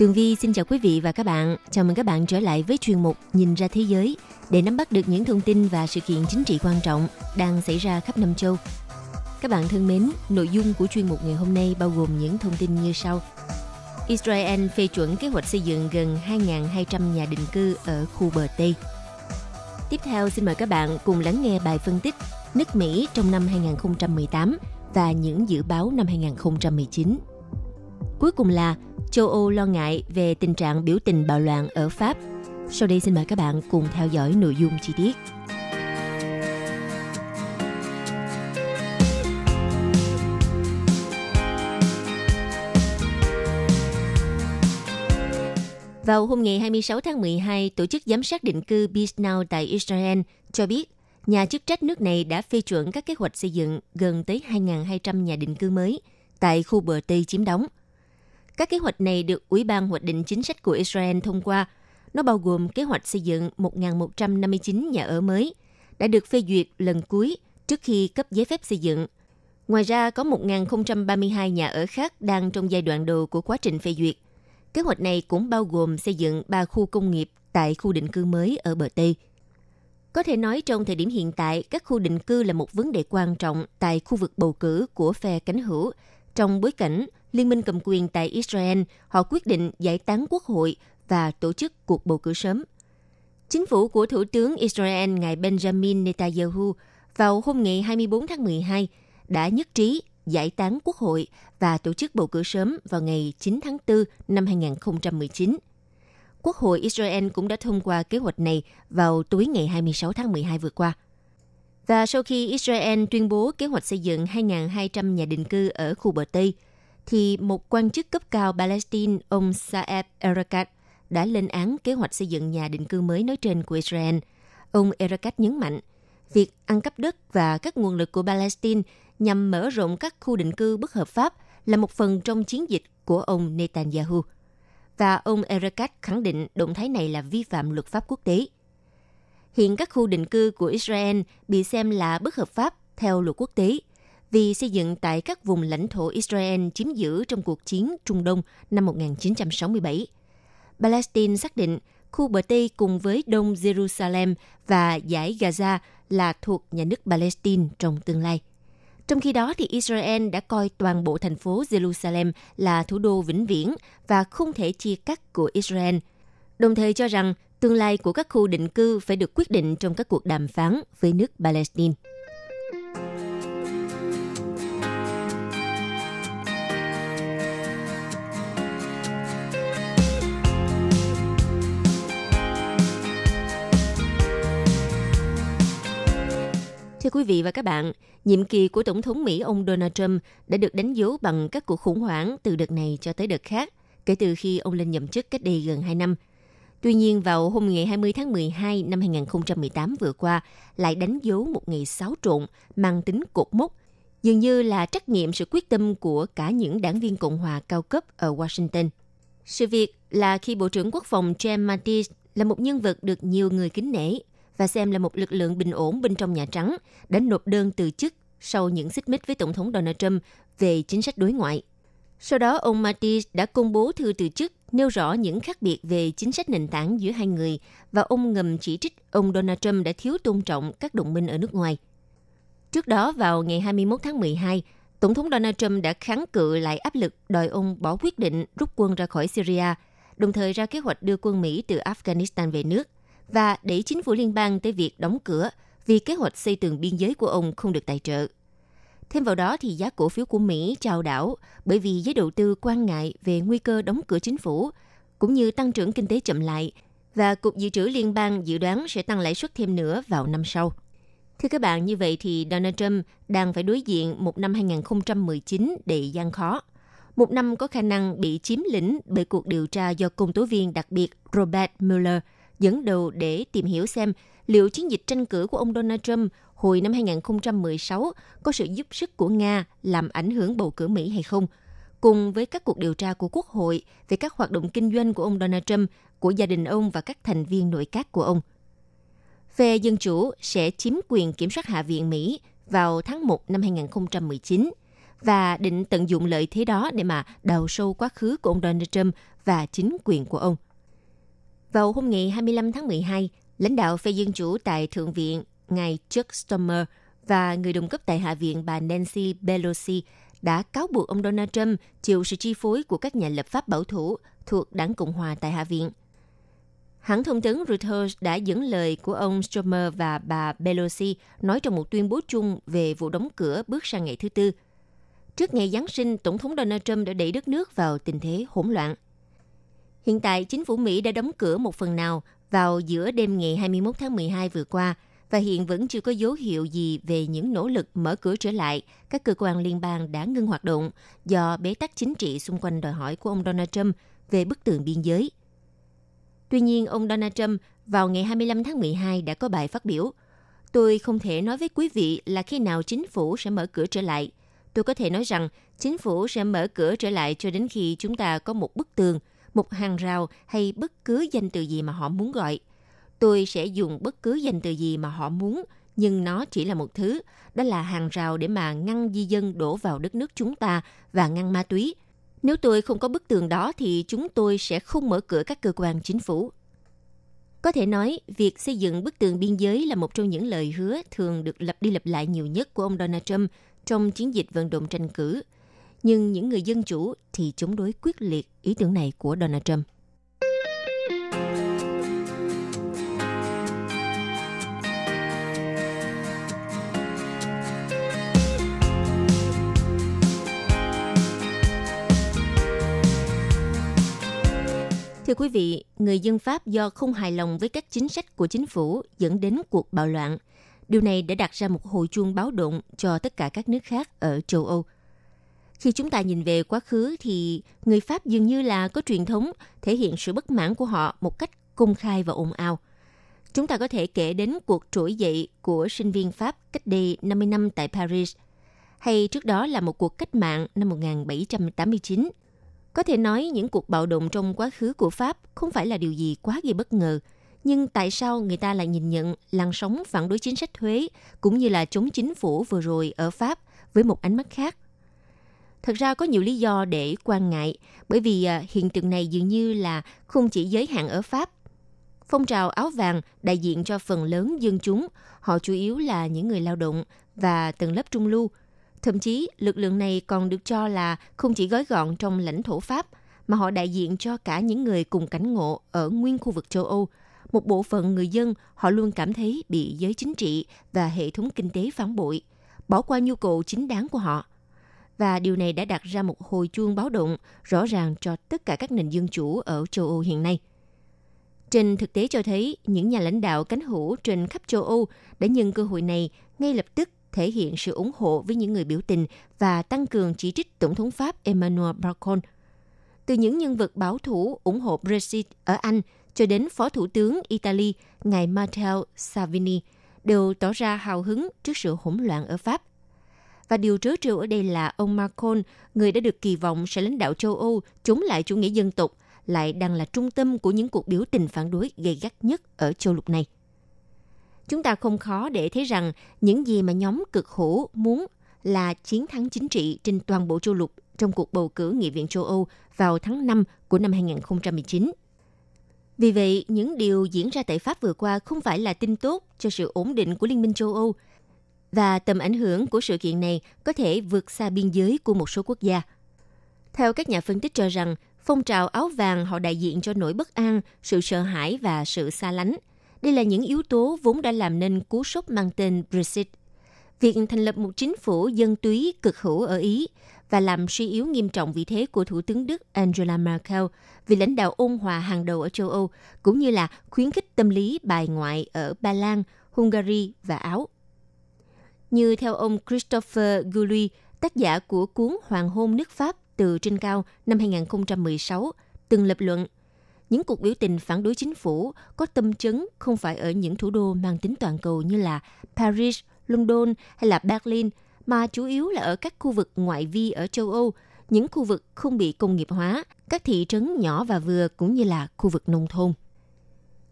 Tường Vi xin chào quý vị và các bạn. Chào mừng các bạn trở lại với chuyên mục Nhìn ra thế giới để nắm bắt được những thông tin và sự kiện chính trị quan trọng đang xảy ra khắp năm châu. Các bạn thân mến, nội dung của chuyên mục ngày hôm nay bao gồm những thông tin như sau. Israel phê chuẩn kế hoạch xây dựng gần 2.200 nhà định cư ở khu bờ Tây. Tiếp theo xin mời các bạn cùng lắng nghe bài phân tích nước Mỹ trong năm 2018 và những dự báo năm 2019. Cuối cùng là châu Âu lo ngại về tình trạng biểu tình bạo loạn ở Pháp. Sau đây xin mời các bạn cùng theo dõi nội dung chi tiết. Vào hôm ngày 26 tháng 12, Tổ chức Giám sát định cư Peace Now tại Israel cho biết nhà chức trách nước này đã phê chuẩn các kế hoạch xây dựng gần tới 2.200 nhà định cư mới tại khu bờ Tây chiếm đóng – các kế hoạch này được Ủy ban Hoạch định Chính sách của Israel thông qua. Nó bao gồm kế hoạch xây dựng 1.159 nhà ở mới, đã được phê duyệt lần cuối trước khi cấp giấy phép xây dựng. Ngoài ra, có 1.032 nhà ở khác đang trong giai đoạn đầu của quá trình phê duyệt. Kế hoạch này cũng bao gồm xây dựng 3 khu công nghiệp tại khu định cư mới ở bờ Tây. Có thể nói trong thời điểm hiện tại, các khu định cư là một vấn đề quan trọng tại khu vực bầu cử của phe cánh hữu trong bối cảnh Liên minh cầm quyền tại Israel, họ quyết định giải tán quốc hội và tổ chức cuộc bầu cử sớm. Chính phủ của Thủ tướng Israel, ngài Benjamin Netanyahu, vào hôm ngày 24 tháng 12 đã nhất trí giải tán quốc hội và tổ chức bầu cử sớm vào ngày 9 tháng 4 năm 2019. Quốc hội Israel cũng đã thông qua kế hoạch này vào tối ngày 26 tháng 12 vừa qua. Và sau khi Israel tuyên bố kế hoạch xây dựng 2.200 nhà định cư ở khu bờ Tây – thì một quan chức cấp cao Palestine, ông Saeb Erekat, đã lên án kế hoạch xây dựng nhà định cư mới nói trên của Israel. Ông Erekat nhấn mạnh, việc ăn cắp đất và các nguồn lực của Palestine nhằm mở rộng các khu định cư bất hợp pháp là một phần trong chiến dịch của ông Netanyahu. Và ông Erekat khẳng định động thái này là vi phạm luật pháp quốc tế. Hiện các khu định cư của Israel bị xem là bất hợp pháp theo luật quốc tế vì xây dựng tại các vùng lãnh thổ Israel chiếm giữ trong cuộc chiến Trung Đông năm 1967. Palestine xác định khu bờ Tây cùng với Đông Jerusalem và giải Gaza là thuộc nhà nước Palestine trong tương lai. Trong khi đó, thì Israel đã coi toàn bộ thành phố Jerusalem là thủ đô vĩnh viễn và không thể chia cắt của Israel, đồng thời cho rằng tương lai của các khu định cư phải được quyết định trong các cuộc đàm phán với nước Palestine. Thưa quý vị và các bạn, nhiệm kỳ của Tổng thống Mỹ ông Donald Trump đã được đánh dấu bằng các cuộc khủng hoảng từ đợt này cho tới đợt khác, kể từ khi ông lên nhậm chức cách đây gần 2 năm. Tuy nhiên, vào hôm ngày 20 tháng 12 năm 2018 vừa qua, lại đánh dấu một ngày xáo trộn mang tính cột mốc, dường như là trách nhiệm sự quyết tâm của cả những đảng viên Cộng hòa cao cấp ở Washington. Sự việc là khi Bộ trưởng Quốc phòng James Mattis là một nhân vật được nhiều người kính nể và xem là một lực lượng bình ổn bên trong Nhà Trắng đã nộp đơn từ chức sau những xích mích với Tổng thống Donald Trump về chính sách đối ngoại. Sau đó, ông Mattis đã công bố thư từ chức nêu rõ những khác biệt về chính sách nền tảng giữa hai người và ông ngầm chỉ trích ông Donald Trump đã thiếu tôn trọng các đồng minh ở nước ngoài. Trước đó, vào ngày 21 tháng 12, Tổng thống Donald Trump đã kháng cự lại áp lực đòi ông bỏ quyết định rút quân ra khỏi Syria, đồng thời ra kế hoạch đưa quân Mỹ từ Afghanistan về nước – và đẩy chính phủ liên bang tới việc đóng cửa vì kế hoạch xây tường biên giới của ông không được tài trợ. Thêm vào đó thì giá cổ phiếu của Mỹ trao đảo bởi vì giới đầu tư quan ngại về nguy cơ đóng cửa chính phủ cũng như tăng trưởng kinh tế chậm lại và Cục Dự trữ Liên bang dự đoán sẽ tăng lãi suất thêm nữa vào năm sau. Thưa các bạn, như vậy thì Donald Trump đang phải đối diện một năm 2019 đầy gian khó. một năm có khả năng bị chiếm lĩnh bởi cuộc điều tra do công tố viên đặc biệt Robert Mueller dẫn đầu để tìm hiểu xem liệu chiến dịch tranh cử của ông Donald Trump hồi năm 2016 có sự giúp sức của Nga làm ảnh hưởng bầu cử Mỹ hay không, cùng với các cuộc điều tra của Quốc hội về các hoạt động kinh doanh của ông Donald Trump, của gia đình ông và các thành viên nội các của ông. Phe Dân Chủ sẽ chiếm quyền kiểm soát Hạ viện Mỹ vào tháng 1 năm 2019 và định tận dụng lợi thế đó để mà đào sâu quá khứ của ông Donald Trump và chính quyền của ông. Vào hôm ngày 25 tháng 12, lãnh đạo phe Dân Chủ tại Thượng viện, ngài Chuck Schumer và người đồng cấp tại Hạ viện bà Nancy Pelosi đã cáo buộc ông Donald Trump chịu sự chi phối của các nhà lập pháp bảo thủ thuộc đảng Cộng hòa tại Hạ viện. Hãng thông tấn Reuters đã dẫn lời của ông Schumer và bà Pelosi nói trong một tuyên bố chung về vụ đóng cửa bước sang ngày thứ tư. Trước ngày Giáng sinh, Tổng thống Donald Trump đã đẩy đất nước vào tình thế hỗn loạn. Hiện tại, chính phủ Mỹ đã đóng cửa một phần nào vào giữa đêm ngày 21 tháng 12 vừa qua và hiện vẫn chưa có dấu hiệu gì về những nỗ lực mở cửa trở lại các cơ quan liên bang đã ngưng hoạt động do bế tắc chính trị xung quanh đòi hỏi của ông Donald Trump về bức tường biên giới. Tuy nhiên, ông Donald Trump vào ngày 25 tháng 12 đã có bài phát biểu Tôi không thể nói với quý vị là khi nào chính phủ sẽ mở cửa trở lại. Tôi có thể nói rằng chính phủ sẽ mở cửa trở lại cho đến khi chúng ta có một bức tường – một hàng rào hay bất cứ danh từ gì mà họ muốn gọi. Tôi sẽ dùng bất cứ danh từ gì mà họ muốn, nhưng nó chỉ là một thứ, đó là hàng rào để mà ngăn di dân đổ vào đất nước chúng ta và ngăn ma túy. Nếu tôi không có bức tường đó thì chúng tôi sẽ không mở cửa các cơ quan chính phủ. Có thể nói, việc xây dựng bức tường biên giới là một trong những lời hứa thường được lặp đi lặp lại nhiều nhất của ông Donald Trump trong chiến dịch vận động tranh cử – nhưng những người dân chủ thì chống đối quyết liệt ý tưởng này của Donald Trump. Thưa quý vị, người dân Pháp do không hài lòng với các chính sách của chính phủ dẫn đến cuộc bạo loạn. Điều này đã đặt ra một hồi chuông báo động cho tất cả các nước khác ở châu Âu – khi chúng ta nhìn về quá khứ thì người Pháp dường như là có truyền thống thể hiện sự bất mãn của họ một cách công khai và ồn ào. Chúng ta có thể kể đến cuộc trỗi dậy của sinh viên Pháp cách đây 50 năm tại Paris, hay trước đó là một cuộc cách mạng năm 1789. Có thể nói những cuộc bạo động trong quá khứ của Pháp không phải là điều gì quá gây bất ngờ, nhưng tại sao người ta lại nhìn nhận làn sóng phản đối chính sách thuế cũng như là chống chính phủ vừa rồi ở Pháp với một ánh mắt khác? Thật ra có nhiều lý do để quan ngại, bởi vì à, hiện tượng này dường như là không chỉ giới hạn ở Pháp. Phong trào áo vàng đại diện cho phần lớn dân chúng, họ chủ yếu là những người lao động và tầng lớp trung lưu. Thậm chí, lực lượng này còn được cho là không chỉ gói gọn trong lãnh thổ Pháp, mà họ đại diện cho cả những người cùng cảnh ngộ ở nguyên khu vực châu Âu. Một bộ phận người dân họ luôn cảm thấy bị giới chính trị và hệ thống kinh tế phản bội, bỏ qua nhu cầu chính đáng của họ và điều này đã đặt ra một hồi chuông báo động rõ ràng cho tất cả các nền dân chủ ở châu Âu hiện nay. Trên thực tế cho thấy, những nhà lãnh đạo cánh hữu trên khắp châu Âu đã nhân cơ hội này ngay lập tức thể hiện sự ủng hộ với những người biểu tình và tăng cường chỉ trích Tổng thống Pháp Emmanuel Macron. Từ những nhân vật bảo thủ ủng hộ Brexit ở Anh cho đến Phó Thủ tướng Italy, ngài Matteo Salvini, đều tỏ ra hào hứng trước sự hỗn loạn ở Pháp và điều trớ trêu ở đây là ông Macron, người đã được kỳ vọng sẽ lãnh đạo châu Âu chống lại chủ nghĩa dân tộc, lại đang là trung tâm của những cuộc biểu tình phản đối gay gắt nhất ở châu lục này. Chúng ta không khó để thấy rằng những gì mà nhóm cực hữu muốn là chiến thắng chính trị trên toàn bộ châu lục trong cuộc bầu cử Nghị viện châu Âu vào tháng 5 của năm 2019. Vì vậy, những điều diễn ra tại Pháp vừa qua không phải là tin tốt cho sự ổn định của Liên minh châu Âu, và tầm ảnh hưởng của sự kiện này có thể vượt xa biên giới của một số quốc gia. Theo các nhà phân tích cho rằng, phong trào áo vàng họ đại diện cho nỗi bất an, sự sợ hãi và sự xa lánh. Đây là những yếu tố vốn đã làm nên cú sốc mang tên Brexit. Việc thành lập một chính phủ dân túy cực hữu ở Ý và làm suy yếu nghiêm trọng vị thế của Thủ tướng Đức Angela Merkel vì lãnh đạo ôn hòa hàng đầu ở châu Âu, cũng như là khuyến khích tâm lý bài ngoại ở Ba Lan, Hungary và Áo như theo ông Christopher Gully, tác giả của cuốn Hoàng hôn nước Pháp từ trên cao năm 2016 từng lập luận những cuộc biểu tình phản đối chính phủ có tâm chấn không phải ở những thủ đô mang tính toàn cầu như là Paris, London hay là Berlin, mà chủ yếu là ở các khu vực ngoại vi ở châu Âu, những khu vực không bị công nghiệp hóa, các thị trấn nhỏ và vừa cũng như là khu vực nông thôn.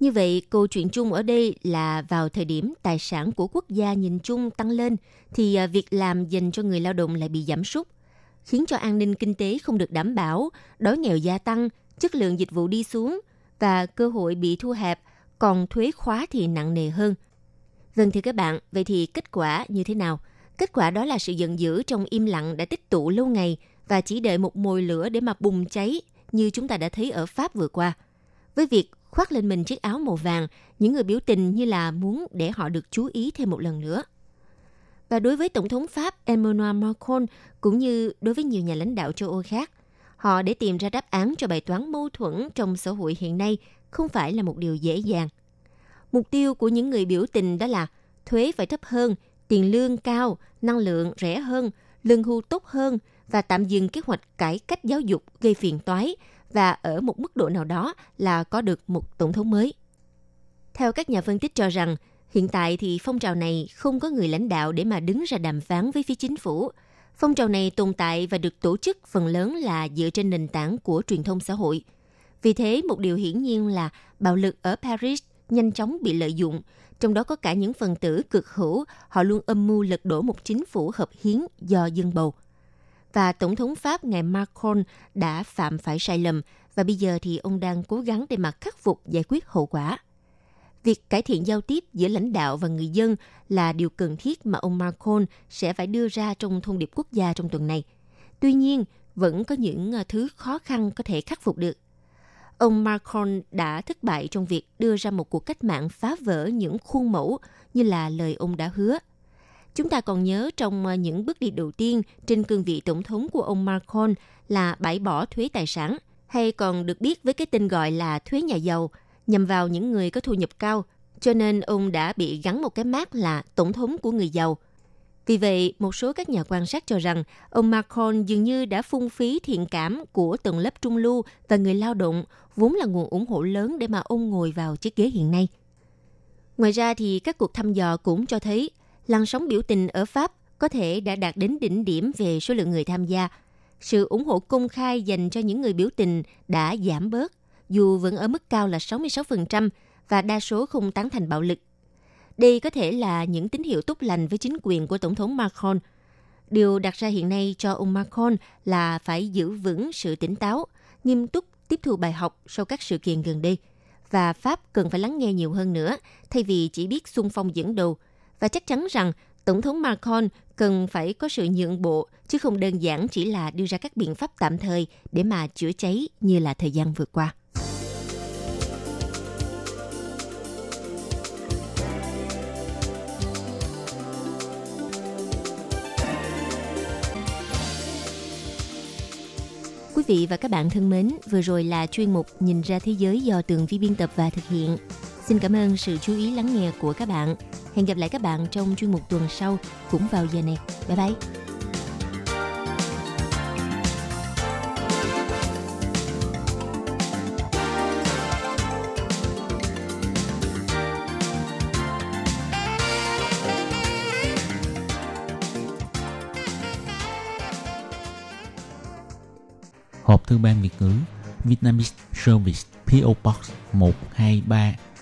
Như vậy, câu chuyện chung ở đây là vào thời điểm tài sản của quốc gia nhìn chung tăng lên, thì à, việc làm dành cho người lao động lại bị giảm sút, khiến cho an ninh kinh tế không được đảm bảo, đói nghèo gia tăng, chất lượng dịch vụ đi xuống và cơ hội bị thu hẹp, còn thuế khóa thì nặng nề hơn. Vâng thưa các bạn, vậy thì kết quả như thế nào? Kết quả đó là sự giận dữ trong im lặng đã tích tụ lâu ngày và chỉ đợi một mồi lửa để mà bùng cháy như chúng ta đã thấy ở Pháp vừa qua. Với việc khoác lên mình chiếc áo màu vàng, những người biểu tình như là muốn để họ được chú ý thêm một lần nữa. Và đối với Tổng thống Pháp Emmanuel Macron cũng như đối với nhiều nhà lãnh đạo châu Âu khác, họ để tìm ra đáp án cho bài toán mâu thuẫn trong xã hội hiện nay không phải là một điều dễ dàng. Mục tiêu của những người biểu tình đó là thuế phải thấp hơn, tiền lương cao, năng lượng rẻ hơn, lương hưu tốt hơn và tạm dừng kế hoạch cải cách giáo dục gây phiền toái và ở một mức độ nào đó là có được một tổng thống mới. Theo các nhà phân tích cho rằng, hiện tại thì phong trào này không có người lãnh đạo để mà đứng ra đàm phán với phía chính phủ. Phong trào này tồn tại và được tổ chức phần lớn là dựa trên nền tảng của truyền thông xã hội. Vì thế, một điều hiển nhiên là bạo lực ở Paris nhanh chóng bị lợi dụng, trong đó có cả những phần tử cực hữu, họ luôn âm mưu lật đổ một chính phủ hợp hiến do dân bầu – và Tổng thống Pháp ngài Macron đã phạm phải sai lầm và bây giờ thì ông đang cố gắng để mà khắc phục giải quyết hậu quả. Việc cải thiện giao tiếp giữa lãnh đạo và người dân là điều cần thiết mà ông Macron sẽ phải đưa ra trong thông điệp quốc gia trong tuần này. Tuy nhiên, vẫn có những ờ, thứ khó khăn có thể khắc phục được. Ông Macron đã thất bại trong việc đưa ra một cuộc cách mạng phá vỡ những khuôn mẫu như là lời ông đã hứa – Chúng ta còn nhớ trong ờ, những bước đi đầu tiên trên cương vị tổng thống của ông Macron là bãi bỏ thuế tài sản, hay còn được biết với cái tên gọi là thuế nhà giàu, nhằm vào những người có thu nhập cao, cho nên ông đã bị gắn một cái mác là tổng thống của người giàu. Vì vậy, một số các nhà quan sát cho rằng ông Macron dường như đã phung phí thiện cảm của tầng lớp trung lưu và người lao động, vốn là nguồn ủng hộ lớn để mà ông ngồi vào chiếc ghế hiện nay. Ngoài ra thì các cuộc thăm dò cũng cho thấy làn sóng biểu tình ở Pháp có thể đã đạt đến đỉnh điểm về số lượng người tham gia. Sự ủng hộ công khai dành cho những người biểu tình đã giảm bớt, dù vẫn ở mức cao là 66% và đa số không tán thành bạo lực. Đây có thể là những tín hiệu tốt lành với chính quyền của Tổng thống Macron. Điều đặt ra hiện nay cho ông Macron là phải giữ vững sự tỉnh táo, nghiêm túc tiếp thu bài học sau các sự kiện gần đây. Và Pháp cần phải lắng nghe nhiều hơn nữa, thay vì chỉ biết xung phong dẫn đầu – và chắc chắn rằng Tổng thống Macron cần phải có sự nhượng bộ, chứ không đơn giản chỉ là đưa ra các biện pháp tạm thời để mà chữa cháy như là thời gian vừa qua. Quý vị và các bạn thân mến, vừa rồi là chuyên mục Nhìn ra thế giới do tường vi biên tập và thực hiện. Xin cảm ơn sự chú ý lắng nghe của các bạn. Hẹn gặp lại các bạn trong chuyên mục tuần sau, cũng vào giờ này. Bye bye. Hộp thư ban Việt ngữ Vietnamese Service PO Box 123